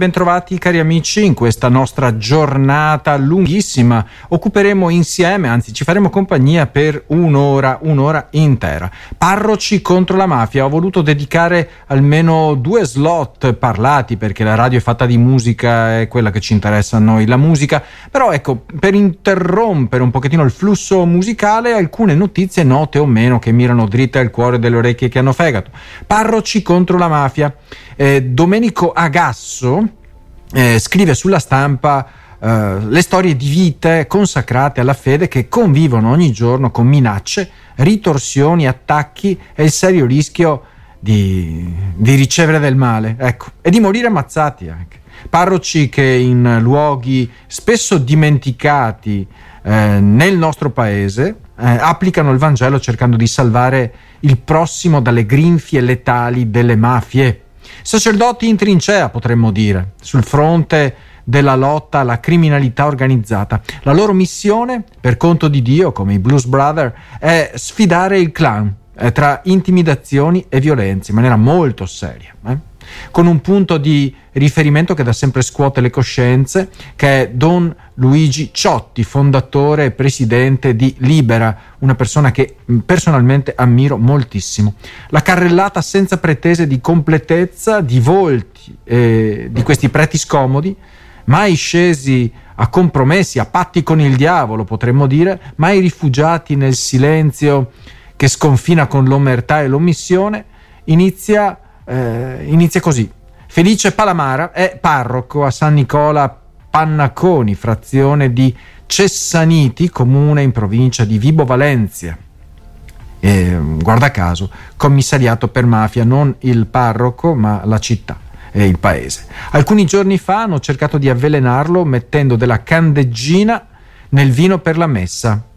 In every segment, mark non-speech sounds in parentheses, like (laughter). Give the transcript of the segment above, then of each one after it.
Bentrovati cari amici in questa nostra giornata lunghissima. Occuperemo insieme, anzi ci faremo compagnia per un'ora, un'ora intera. Parroci contro la mafia. Ho voluto dedicare almeno due slot parlati perché la radio è fatta di musica, è quella che ci interessa a noi, la musica. Però ecco, per interrompere un pochettino il flusso musicale, alcune notizie note o meno che mirano dritte al cuore delle orecchie che hanno fegato. Parroci contro la mafia. Eh, Domenico Agasso eh, scrive sulla stampa eh, le storie di vite consacrate alla fede che convivono ogni giorno con minacce, ritorsioni, attacchi e il serio rischio di, di ricevere del male ecco, e di morire ammazzati anche. Parroci che in luoghi spesso dimenticati eh, nel nostro paese eh, applicano il Vangelo cercando di salvare il prossimo dalle grinfie letali delle mafie Sacerdoti in trincea, potremmo dire, sul fronte della lotta alla criminalità organizzata. La loro missione, per conto di Dio, come i Blues Brothers, è sfidare il clan eh, tra intimidazioni e violenze in maniera molto seria. Eh? Con un punto di riferimento che da sempre scuote le coscienze, che è Don Luigi Ciotti, fondatore e presidente di Libera, una persona che personalmente ammiro moltissimo. La carrellata senza pretese di completezza di volti eh, di questi preti scomodi, mai scesi a compromessi, a patti con il diavolo, potremmo dire, mai rifugiati nel silenzio che sconfina con l'omertà e l'omissione, inizia eh, inizia così. Felice Palamara è parroco a San Nicola Pannaconi, frazione di Cessaniti, comune in provincia di Vibo Valencia. E, guarda caso, commissariato per mafia, non il parroco, ma la città e il paese. Alcuni giorni fa hanno cercato di avvelenarlo mettendo della candeggina nel vino per la messa.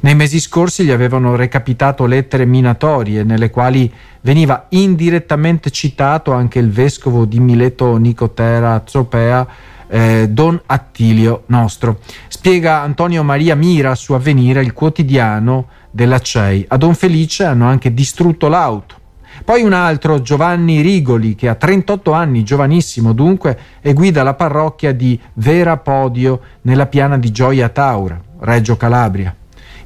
Nei mesi scorsi gli avevano recapitato lettere minatorie nelle quali veniva indirettamente citato anche il vescovo di Mileto Nicotera Zopea, eh, Don Attilio Nostro. Spiega Antonio Maria Mira su Avvenire, il quotidiano della CEI. A Don Felice hanno anche distrutto l'auto. Poi un altro, Giovanni Rigoli, che ha 38 anni, giovanissimo dunque, e guida la parrocchia di Vera Podio nella piana di Gioia Taura, Reggio Calabria.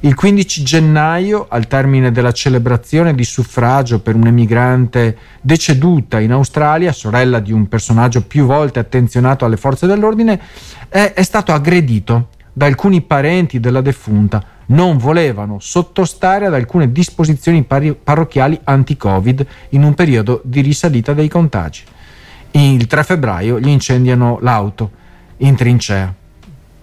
Il 15 gennaio, al termine della celebrazione di suffragio per un'emigrante deceduta in Australia, sorella di un personaggio più volte attenzionato alle forze dell'ordine, è, è stato aggredito da alcuni parenti della defunta. Non volevano sottostare ad alcune disposizioni pari- parrocchiali anti-Covid in un periodo di risalita dei contagi. Il 3 febbraio gli incendiano l'auto in trincea.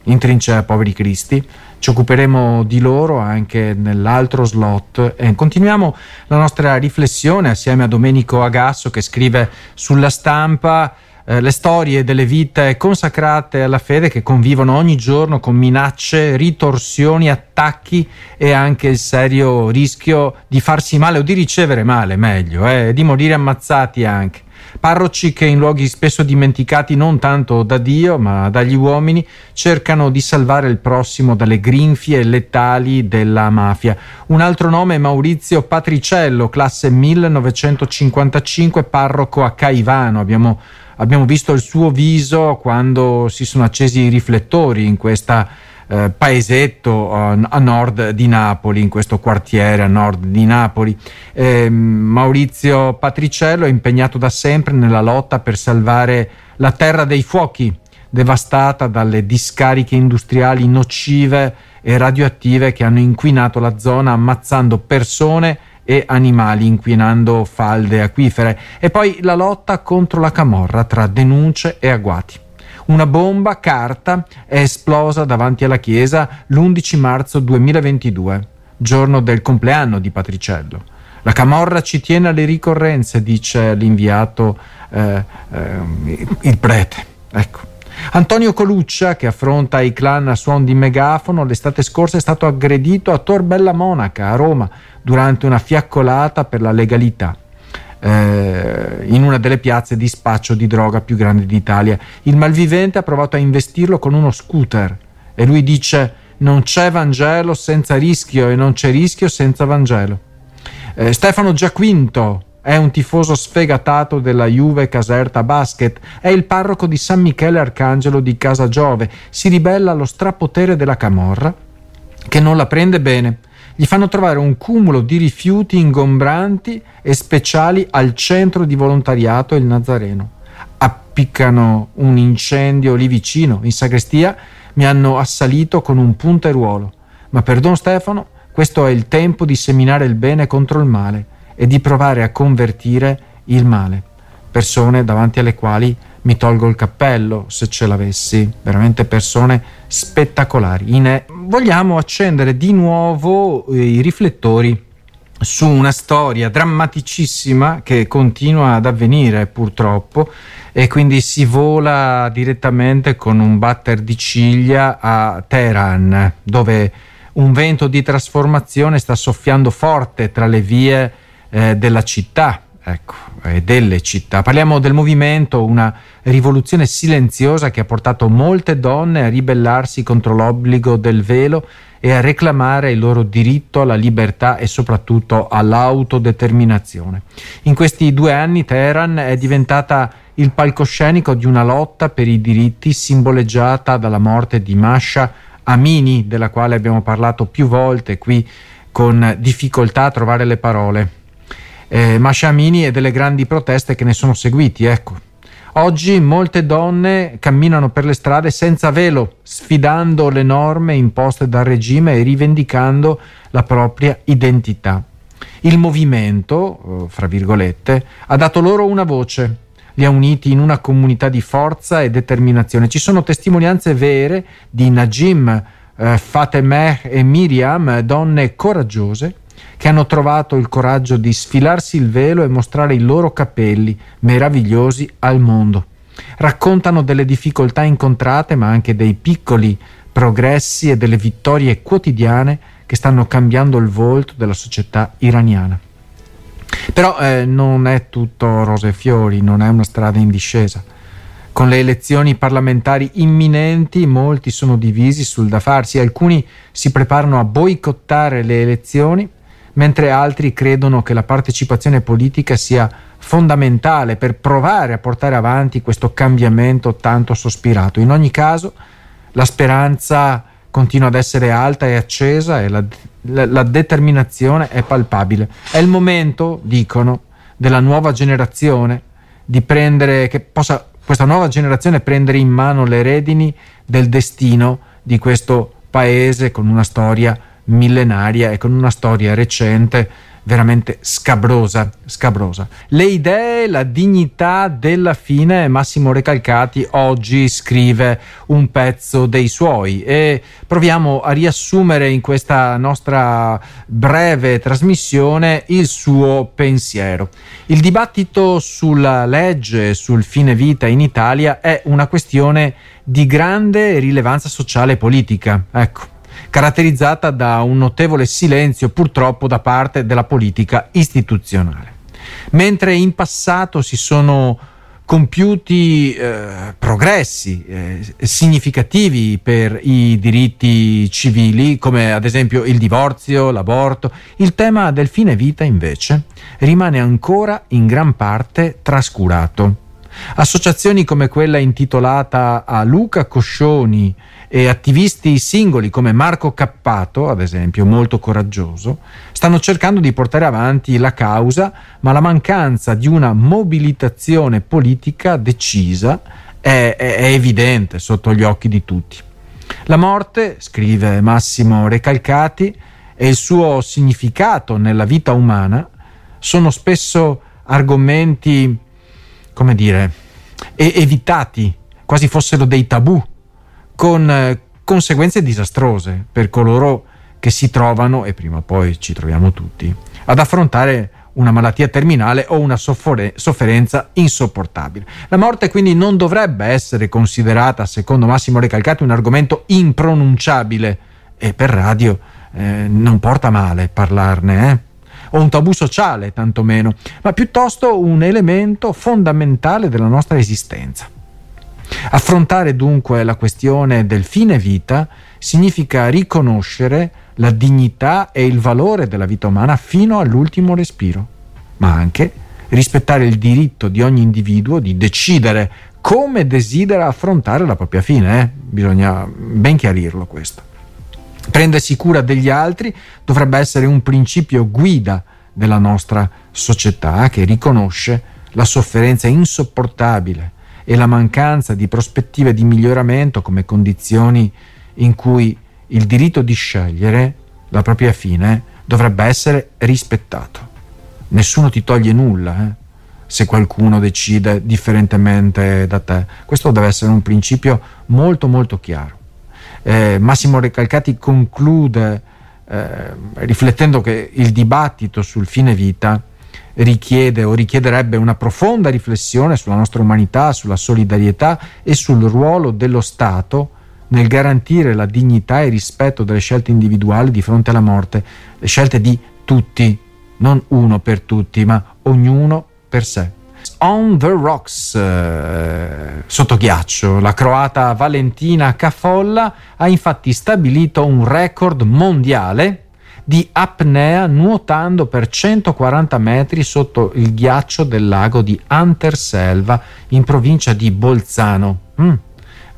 In trincea, poveri cristi ci occuperemo di loro anche nell'altro slot e continuiamo la nostra riflessione assieme a Domenico Agasso che scrive sulla stampa eh, le storie delle vite consacrate alla fede che convivono ogni giorno con minacce, ritorsioni, attacchi e anche il serio rischio di farsi male o di ricevere male, meglio, eh, di morire ammazzati anche. Parroci che in luoghi spesso dimenticati non tanto da Dio ma dagli uomini cercano di salvare il prossimo dalle grinfie letali della mafia. Un altro nome è Maurizio Patriciello, classe 1955, parroco a Caivano. Abbiamo, abbiamo visto il suo viso quando si sono accesi i riflettori in questa eh, paesetto a, a, nord di Napoli, in questo quartiere a nord di Napoli. Eh, Maurizio Patriciello è impegnato da sempre nella lotta per salvare la terra dei fuochi, devastata dalle discariche industriali nocive e radioattive che hanno inquinato la zona ammazzando persone e animali inquinando falde acquifere e poi la lotta contro la camorra tra denunce e agguati. Una bomba carta è esplosa davanti alla chiesa l'11 marzo 2022, giorno del compleanno di Patriciello. La Camorra ci tiene alle ricorrenze, dice l'inviato, eh, eh, il prete. Ecco. Antonio Coluccia, che affronta i clan a suon di megafono, l'estate scorsa è stato aggredito a Tor Monaca, a Roma, durante una fiaccolata per la legalità eh, in una delle piazze di spaccio di droga più grandi d'Italia. Il malvivente ha provato a investirlo con uno scooter e lui dice non c'è Vangelo senza rischio e non c'è rischio senza Vangelo. Eh, Stefano Giaquinto, è un tifoso sfegatato della Juve Caserta Basket, è il parroco di San Michele Arcangelo di Casa Giove, si ribella allo strapotere della Camorra che non la prende bene. Gli fanno trovare un cumulo di rifiuti ingombranti e speciali al centro di volontariato Il Nazareno. Appiccano un incendio lì vicino, in sagrestia, mi hanno assalito con un punteruolo. Ma per Don Stefano questo è il tempo di seminare il bene contro il male e di provare a convertire il male. Persone davanti alle quali mi tolgo il cappello se ce l'avessi, veramente persone spettacolari. In, vogliamo accendere di nuovo eh, i riflettori su una storia drammaticissima che continua ad avvenire purtroppo e quindi si vola direttamente con un batter di ciglia a Teheran dove un vento di trasformazione sta soffiando forte tra le vie eh, della città ecco, e delle città. Parliamo del movimento, una rivoluzione silenziosa che ha portato molte donne a ribellarsi contro l'obbligo del velo e a reclamare il loro diritto alla libertà e soprattutto all'autodeterminazione. In questi due anni Teheran è diventata il palcoscenico di una lotta per i diritti simboleggiata dalla morte di Masha Amini, della quale abbiamo parlato più volte qui con difficoltà a trovare le parole. Eh, Masha Amini e delle grandi proteste che ne sono seguiti, ecco. Oggi molte donne camminano per le strade senza velo, sfidando le norme imposte dal regime e rivendicando la propria identità. Il movimento, eh, fra virgolette, ha dato loro una voce, li ha uniti in una comunità di forza e determinazione. Ci sono testimonianze vere di Najim, eh, Fatemeh e Miriam, donne coraggiose, che hanno trovato il coraggio di sfilarsi il velo e mostrare i loro capelli meravigliosi al mondo. Raccontano delle difficoltà incontrate, ma anche dei piccoli progressi e delle vittorie quotidiane che stanno cambiando il volto della società iraniana. Però eh, non è tutto rose e fiori, non è una strada in discesa. Con le elezioni parlamentari imminenti molti sono divisi sul da farsi, alcuni si preparano a boicottare le elezioni, mentre altri credono che la partecipazione politica sia fondamentale per provare a portare avanti questo cambiamento tanto sospirato. In ogni caso, la speranza continua ad essere alta e accesa e la, la, la determinazione è palpabile. È il momento, dicono, della nuova generazione di prendere, che possa questa nuova generazione prendere in mano le redini del destino di questo paese con una storia millenaria e con una storia recente veramente scabrosa, scabrosa. Le idee, la dignità della fine, Massimo Recalcati oggi scrive un pezzo dei suoi e proviamo a riassumere in questa nostra breve trasmissione il suo pensiero. Il dibattito sulla legge sul fine vita in Italia è una questione di grande rilevanza sociale e politica. Ecco caratterizzata da un notevole silenzio purtroppo da parte della politica istituzionale. Mentre in passato si sono compiuti eh, progressi eh, significativi per i diritti civili, come ad esempio il divorzio, l'aborto, il tema del fine vita invece rimane ancora in gran parte trascurato. Associazioni come quella intitolata a Luca Coscioni e attivisti singoli come Marco Cappato, ad esempio, molto coraggioso, stanno cercando di portare avanti la causa, ma la mancanza di una mobilitazione politica decisa è, è, è evidente sotto gli occhi di tutti. La morte, scrive Massimo Recalcati, e il suo significato nella vita umana sono spesso argomenti, come dire, evitati, quasi fossero dei tabù con eh, conseguenze disastrose per coloro che si trovano, e prima o poi ci troviamo tutti, ad affrontare una malattia terminale o una sofferenza insopportabile. La morte quindi non dovrebbe essere considerata, secondo Massimo Recalcati, un argomento impronunciabile e per radio eh, non porta male parlarne, eh? o un tabù sociale tantomeno, ma piuttosto un elemento fondamentale della nostra esistenza. Affrontare dunque la questione del fine vita significa riconoscere la dignità e il valore della vita umana fino all'ultimo respiro, ma anche rispettare il diritto di ogni individuo di decidere come desidera affrontare la propria fine, eh? bisogna ben chiarirlo questo. Prendersi cura degli altri dovrebbe essere un principio guida della nostra società che riconosce la sofferenza insopportabile e la mancanza di prospettive di miglioramento come condizioni in cui il diritto di scegliere la propria fine dovrebbe essere rispettato. Nessuno ti toglie nulla eh, se qualcuno decide differentemente da te. Questo deve essere un principio molto molto chiaro. Eh, Massimo Recalcati conclude eh, riflettendo che il dibattito sul fine vita richiede o richiederebbe una profonda riflessione sulla nostra umanità, sulla solidarietà e sul ruolo dello Stato nel garantire la dignità e il rispetto delle scelte individuali di fronte alla morte, le scelte di tutti, non uno per tutti, ma ognuno per sé. On the Rocks, eh, sotto ghiaccio, la croata Valentina Cafolla ha infatti stabilito un record mondiale di apnea nuotando per 140 metri sotto il ghiaccio del lago di Anterselva in provincia di Bolzano. Mm,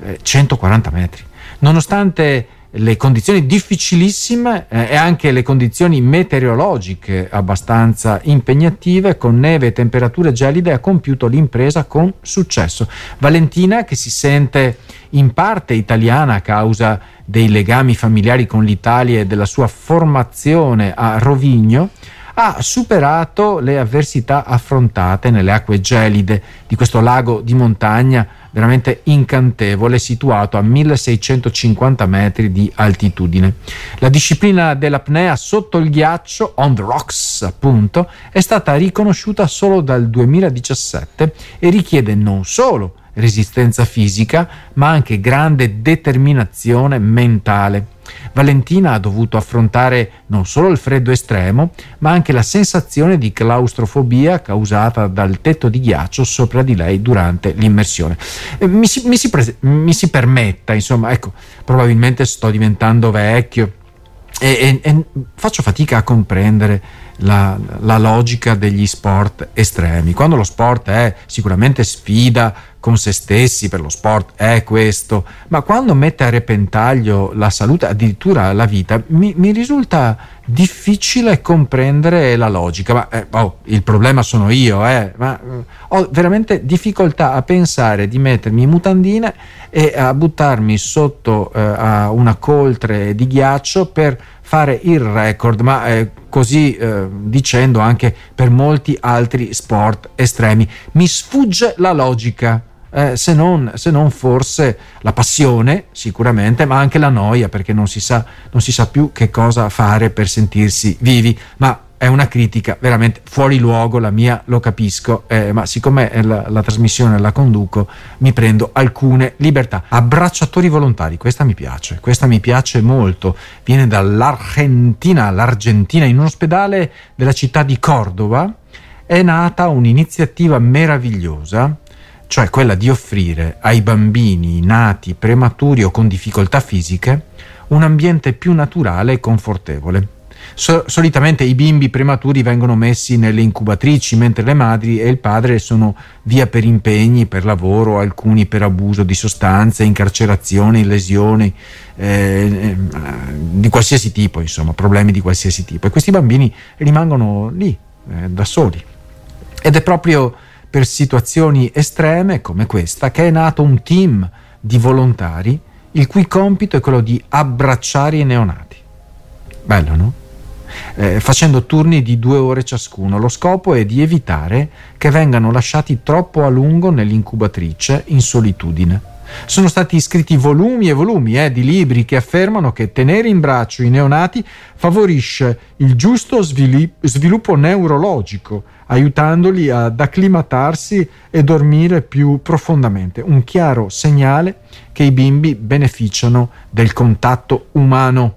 eh, 140 metri. Nonostante le condizioni difficilissime eh, e anche le condizioni meteorologiche abbastanza impegnative, con neve e temperature gelide, ha compiuto l'impresa con successo. Valentina, che si sente in parte italiana a causa dei legami familiari con l'Italia e della sua formazione a Rovigno, ha superato le avversità affrontate nelle acque gelide di questo lago di montagna veramente incantevole situato a 1650 metri di altitudine. La disciplina dell'apnea sotto il ghiaccio, on the rocks appunto, è stata riconosciuta solo dal 2017 e richiede non solo resistenza fisica, ma anche grande determinazione mentale. Valentina ha dovuto affrontare non solo il freddo estremo, ma anche la sensazione di claustrofobia causata dal tetto di ghiaccio sopra di lei durante l'immersione. Eh, mi si, mi si, prese, mi si permetta, insomma, ecco, probabilmente sto diventando vecchio e, e, e faccio fatica a comprendere la, la, logica degli sport estremi. Quando lo sport è sicuramente sfida con se stessi, per lo sport è questo, ma quando mette a repentaglio la salute, addirittura la vita, mi, mi risulta difficile comprendere la logica. Ma eh, oh, il problema sono io, eh, ma eh, ho veramente difficoltà a pensare di mettermi in mutandine e a buttarmi sotto eh, a una coltre di ghiaccio per fare il record, ma eh, così eh, dicendo anche per molti altri sport estremi. Mi sfugge la logica eh, se, non, se, non, forse la passione, sicuramente, ma anche la noia, perché non si, sa, non si sa più che cosa fare per sentirsi vivi. Ma è una critica veramente fuori luogo, la mia lo capisco, eh, ma siccome la, la, trasmissione la conduco, mi prendo alcune libertà. Abbracciatori volontari, questa mi piace, questa mi piace molto. Viene dall'Argentina, l'Argentina, in un ospedale della città di Cordova è nata un'iniziativa meravigliosa cioè quella di offrire ai bambini nati prematuri o con difficoltà fisiche un ambiente più naturale e confortevole. So- solitamente i bimbi prematuri vengono messi nelle incubatrici, mentre le madri e il padre sono via per impegni, per lavoro, alcuni per abuso di sostanze, incarcerazioni, lesioni eh, di qualsiasi tipo, insomma, problemi di qualsiasi tipo. E questi bambini rimangono lì, eh, da soli. Ed è proprio per situazioni estreme come questa che è nato un team di volontari il cui compito è quello di abbracciare i neonati. Bello, no? Eh, facendo turni di due ore ciascuno. Lo scopo è di evitare che vengano lasciati troppo a lungo nell'incubatrice in solitudine. Sono stati scritti volumi e volumi eh, di libri che affermano che tenere in braccio i neonati favorisce il giusto sviluppo neurologico aiutandoli ad acclimatarsi e dormire più profondamente. Un chiaro segnale che i bimbi beneficiano del contatto umano.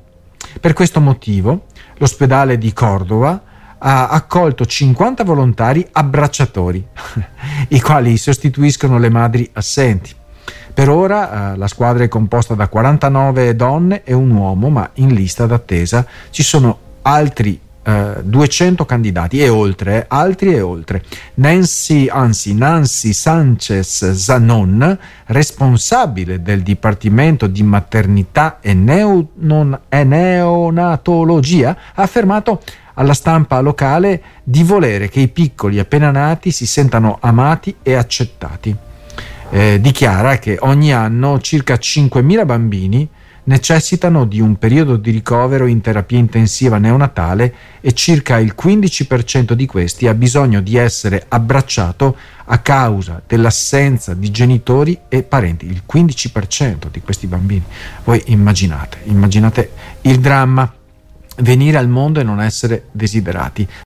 Per questo motivo l'ospedale di Cordova ha accolto 50 volontari abbracciatori, (laughs) i quali sostituiscono le madri assenti. Per ora eh, la squadra è composta da 49 donne e un uomo, ma in lista d'attesa ci sono altri eh, 200 candidati e oltre, altri e oltre. Nancy, anzi Nancy Sanchez Zanon, responsabile del Dipartimento di Maternità e, neo, non, e Neonatologia, ha affermato alla stampa locale di volere che i piccoli appena nati si sentano amati e accettati. Eh, dichiara che ogni anno circa 5.000 bambini necessitano di un periodo di ricovero in terapia intensiva neonatale e circa il 15% di questi ha bisogno di essere abbracciato a causa dell'assenza di genitori e parenti. Il 15% di questi bambini. Voi immaginate, immaginate il dramma venire al mondo e non essere desiderati.